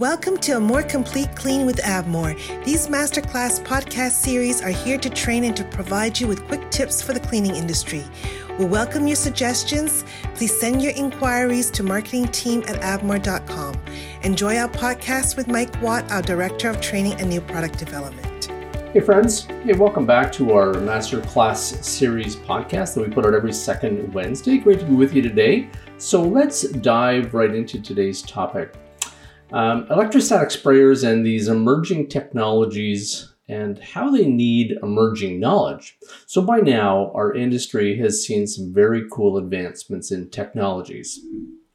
Welcome to a more complete clean with Avmor. These masterclass podcast series are here to train and to provide you with quick tips for the cleaning industry. We'll welcome your suggestions. Please send your inquiries to marketing team at avmor.com. Enjoy our podcast with Mike Watt, our Director of Training and New Product Development. Hey, friends. Hey, welcome back to our Masterclass Series podcast that we put out every second Wednesday. Great to be with you today. So let's dive right into today's topic. Um, electrostatic sprayers and these emerging technologies and how they need emerging knowledge. So, by now, our industry has seen some very cool advancements in technologies.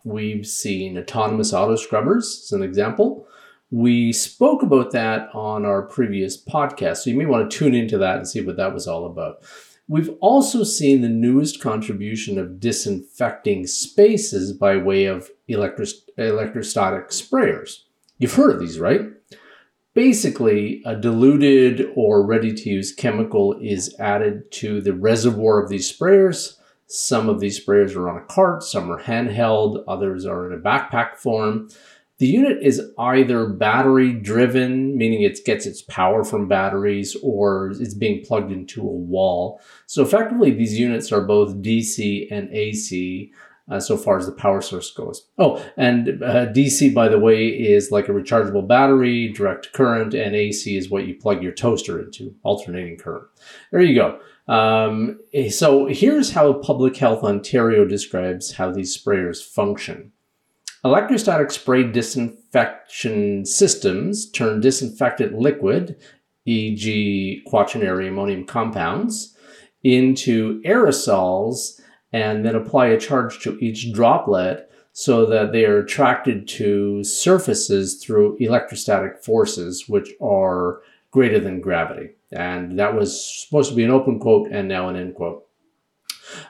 We've seen autonomous auto scrubbers, as an example. We spoke about that on our previous podcast, so you may want to tune into that and see what that was all about. We've also seen the newest contribution of disinfecting spaces by way of electrostatic sprayers. You've heard of these, right? Basically, a diluted or ready to use chemical is added to the reservoir of these sprayers. Some of these sprayers are on a cart, some are handheld, others are in a backpack form. The unit is either battery driven, meaning it gets its power from batteries, or it's being plugged into a wall. So effectively, these units are both DC and AC. Uh, so far as the power source goes. Oh, and uh, DC, by the way, is like a rechargeable battery, direct current, and AC is what you plug your toaster into, alternating current. There you go. Um, so here's how Public Health Ontario describes how these sprayers function. Electrostatic spray disinfection systems turn disinfectant liquid, e.g., quaternary ammonium compounds, into aerosols and then apply a charge to each droplet so that they are attracted to surfaces through electrostatic forces, which are greater than gravity. And that was supposed to be an open quote and now an end quote.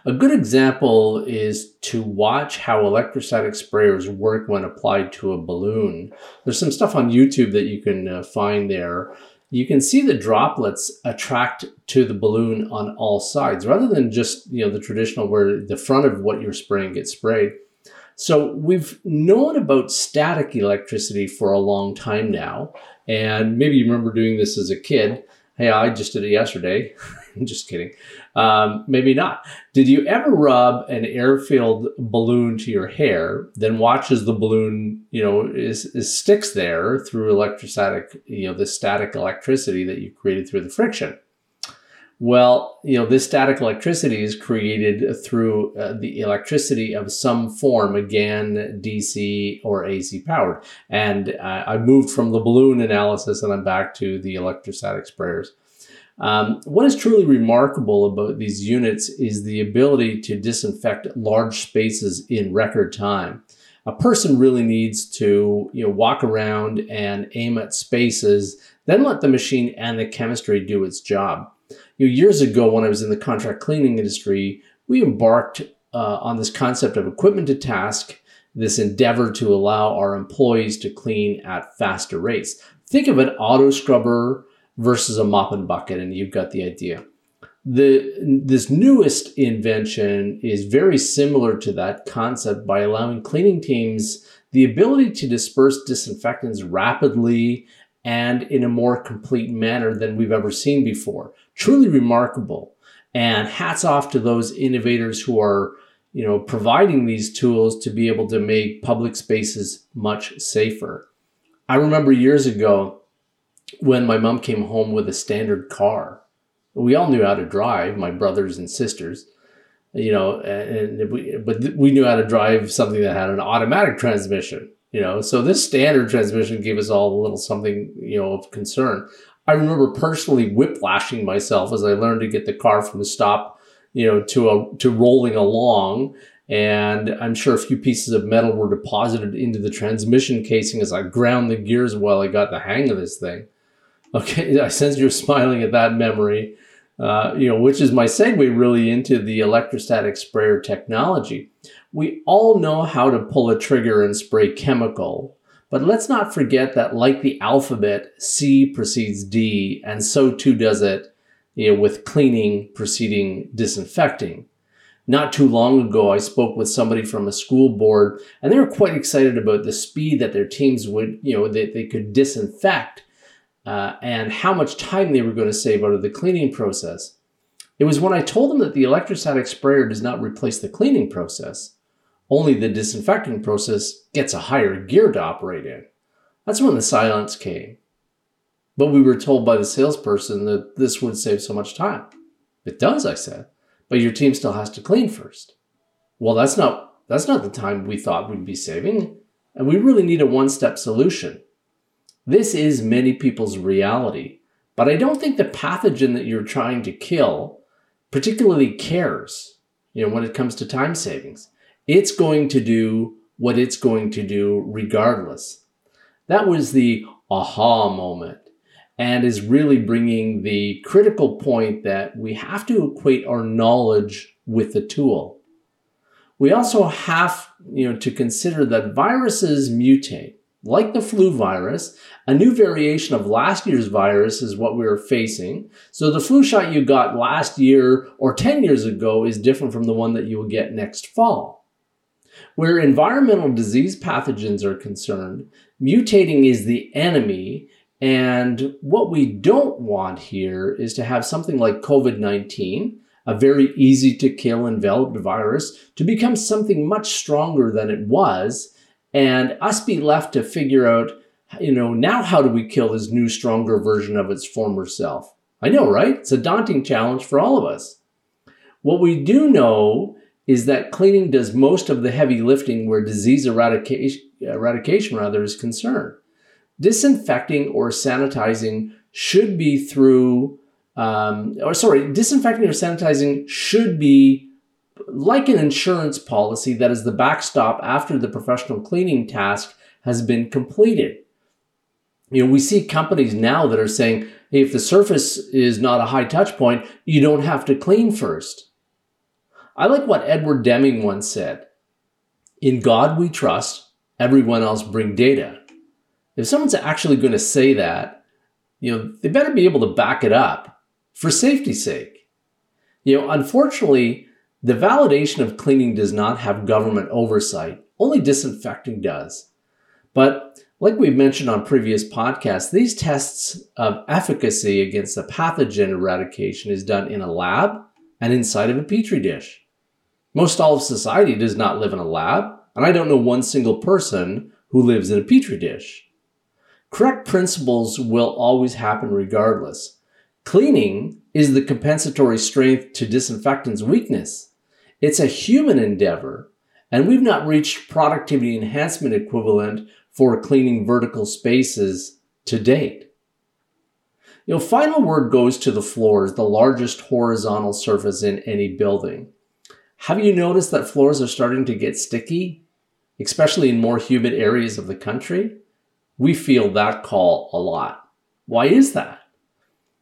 A good example is to watch how electrostatic sprayers work when applied to a balloon. There's some stuff on YouTube that you can uh, find there. You can see the droplets attract to the balloon on all sides rather than just, you know, the traditional where the front of what you're spraying gets sprayed. So we've known about static electricity for a long time now. And maybe you remember doing this as a kid. Hey, I just did it yesterday. just kidding. Um, maybe not. Did you ever rub an air-filled balloon to your hair, then watch as the balloon, you know, is, is sticks there through electrostatic, you know, the static electricity that you created through the friction? Well, you know, this static electricity is created through uh, the electricity of some form, again, DC or AC powered. And uh, I moved from the balloon analysis and I'm back to the electrostatic sprayers. Um, what is truly remarkable about these units is the ability to disinfect large spaces in record time. A person really needs to you know, walk around and aim at spaces, then let the machine and the chemistry do its job. You know, years ago, when I was in the contract cleaning industry, we embarked uh, on this concept of equipment to task, this endeavor to allow our employees to clean at faster rates. Think of an auto scrubber versus a mop and bucket, and you've got the idea. The, this newest invention is very similar to that concept by allowing cleaning teams the ability to disperse disinfectants rapidly and in a more complete manner than we've ever seen before. Truly remarkable. And hats off to those innovators who are, you know, providing these tools to be able to make public spaces much safer. I remember years ago when my mom came home with a standard car. We all knew how to drive, my brothers and sisters, you know, and we, but we knew how to drive something that had an automatic transmission, you know. So this standard transmission gave us all a little something, you know, of concern. I remember personally whiplashing myself as I learned to get the car from the stop, you know, to a to rolling along. And I'm sure a few pieces of metal were deposited into the transmission casing as I ground the gears while I got the hang of this thing. Okay, I sense you're smiling at that memory. Uh, you know, which is my segue really into the electrostatic sprayer technology. We all know how to pull a trigger and spray chemical, but let's not forget that, like the alphabet, C precedes D, and so too does it you know, with cleaning preceding disinfecting. Not too long ago, I spoke with somebody from a school board, and they were quite excited about the speed that their teams would, you know, that they could disinfect uh, and how much time they were going to save out of the cleaning process. It was when I told them that the electrostatic sprayer does not replace the cleaning process, only the disinfecting process gets a higher gear to operate in. That's when the silence came. But we were told by the salesperson that this would save so much time. It does, I said but your team still has to clean first. Well, that's not that's not the time we thought we'd be saving, and we really need a one-step solution. This is many people's reality, but I don't think the pathogen that you're trying to kill particularly cares, you know, when it comes to time savings. It's going to do what it's going to do regardless. That was the aha moment and is really bringing the critical point that we have to equate our knowledge with the tool. We also have you know, to consider that viruses mutate. Like the flu virus, a new variation of last year's virus is what we're facing. So the flu shot you got last year or 10 years ago is different from the one that you will get next fall. Where environmental disease pathogens are concerned, mutating is the enemy and what we don't want here is to have something like COVID 19, a very easy to kill enveloped virus, to become something much stronger than it was, and us be left to figure out, you know, now how do we kill this new, stronger version of its former self? I know, right? It's a daunting challenge for all of us. What we do know is that cleaning does most of the heavy lifting where disease eradication, eradication rather is concerned disinfecting or sanitizing should be through, um, or sorry, disinfecting or sanitizing should be like an insurance policy that is the backstop after the professional cleaning task has been completed. You know, we see companies now that are saying, hey, if the surface is not a high touch point, you don't have to clean first. I like what Edward Deming once said In God we trust, everyone else bring data if someone's actually going to say that, you know, they better be able to back it up for safety's sake. You know, unfortunately, the validation of cleaning does not have government oversight, only disinfecting does. But like we've mentioned on previous podcasts, these tests of efficacy against the pathogen eradication is done in a lab and inside of a petri dish. Most all of society does not live in a lab, and I don't know one single person who lives in a petri dish. Correct principles will always happen regardless. Cleaning is the compensatory strength to disinfectant's weakness. It's a human endeavor, and we've not reached productivity enhancement equivalent for cleaning vertical spaces to date. You know, final word goes to the floors, the largest horizontal surface in any building. Have you noticed that floors are starting to get sticky, especially in more humid areas of the country? we feel that call a lot. Why is that?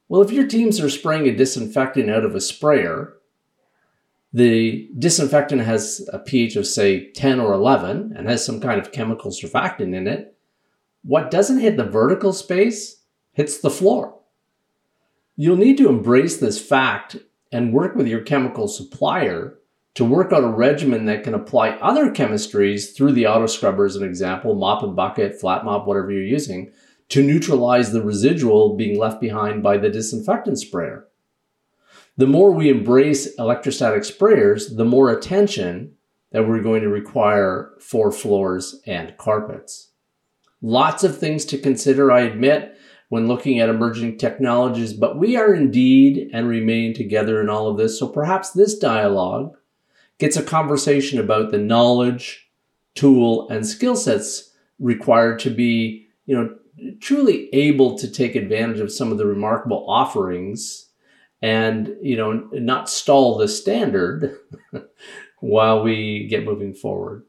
Well, if your teams are spraying a disinfectant out of a sprayer, the disinfectant has a pH of, say, 10 or 11 and has some kind of chemical surfactant in it. What doesn't hit the vertical space hits the floor. You'll need to embrace this fact and work with your chemical supplier to work out a regimen that can apply other chemistries through the auto scrubber as an example, mop and bucket, flat mop, whatever you're using, to neutralize the residual being left behind by the disinfectant sprayer. The more we embrace electrostatic sprayers, the more attention that we're going to require for floors and carpets. Lots of things to consider, I admit, when looking at emerging technologies, but we are indeed and remain together in all of this. So perhaps this dialogue gets a conversation about the knowledge, tool, and skill sets required to be, you know, truly able to take advantage of some of the remarkable offerings and, you know, not stall the standard while we get moving forward.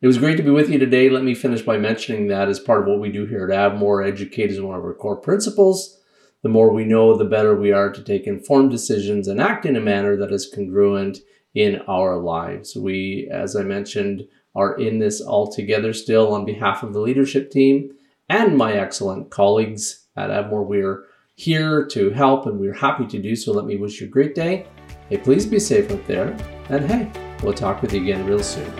It was great to be with you today. Let me finish by mentioning that as part of what we do here at Avmor, educate is one of our core principles. The more we know, the better we are to take informed decisions and act in a manner that is congruent in our lives. We, as I mentioned, are in this all together still on behalf of the leadership team and my excellent colleagues at Avmor. We're here to help and we're happy to do so. Let me wish you a great day Hey, please be safe out there. And hey, we'll talk with you again real soon.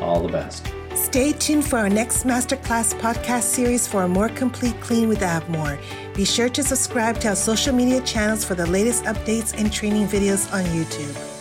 All the best. Stay tuned for our next Masterclass podcast series for a more complete clean with Avmor. Be sure to subscribe to our social media channels for the latest updates and training videos on YouTube.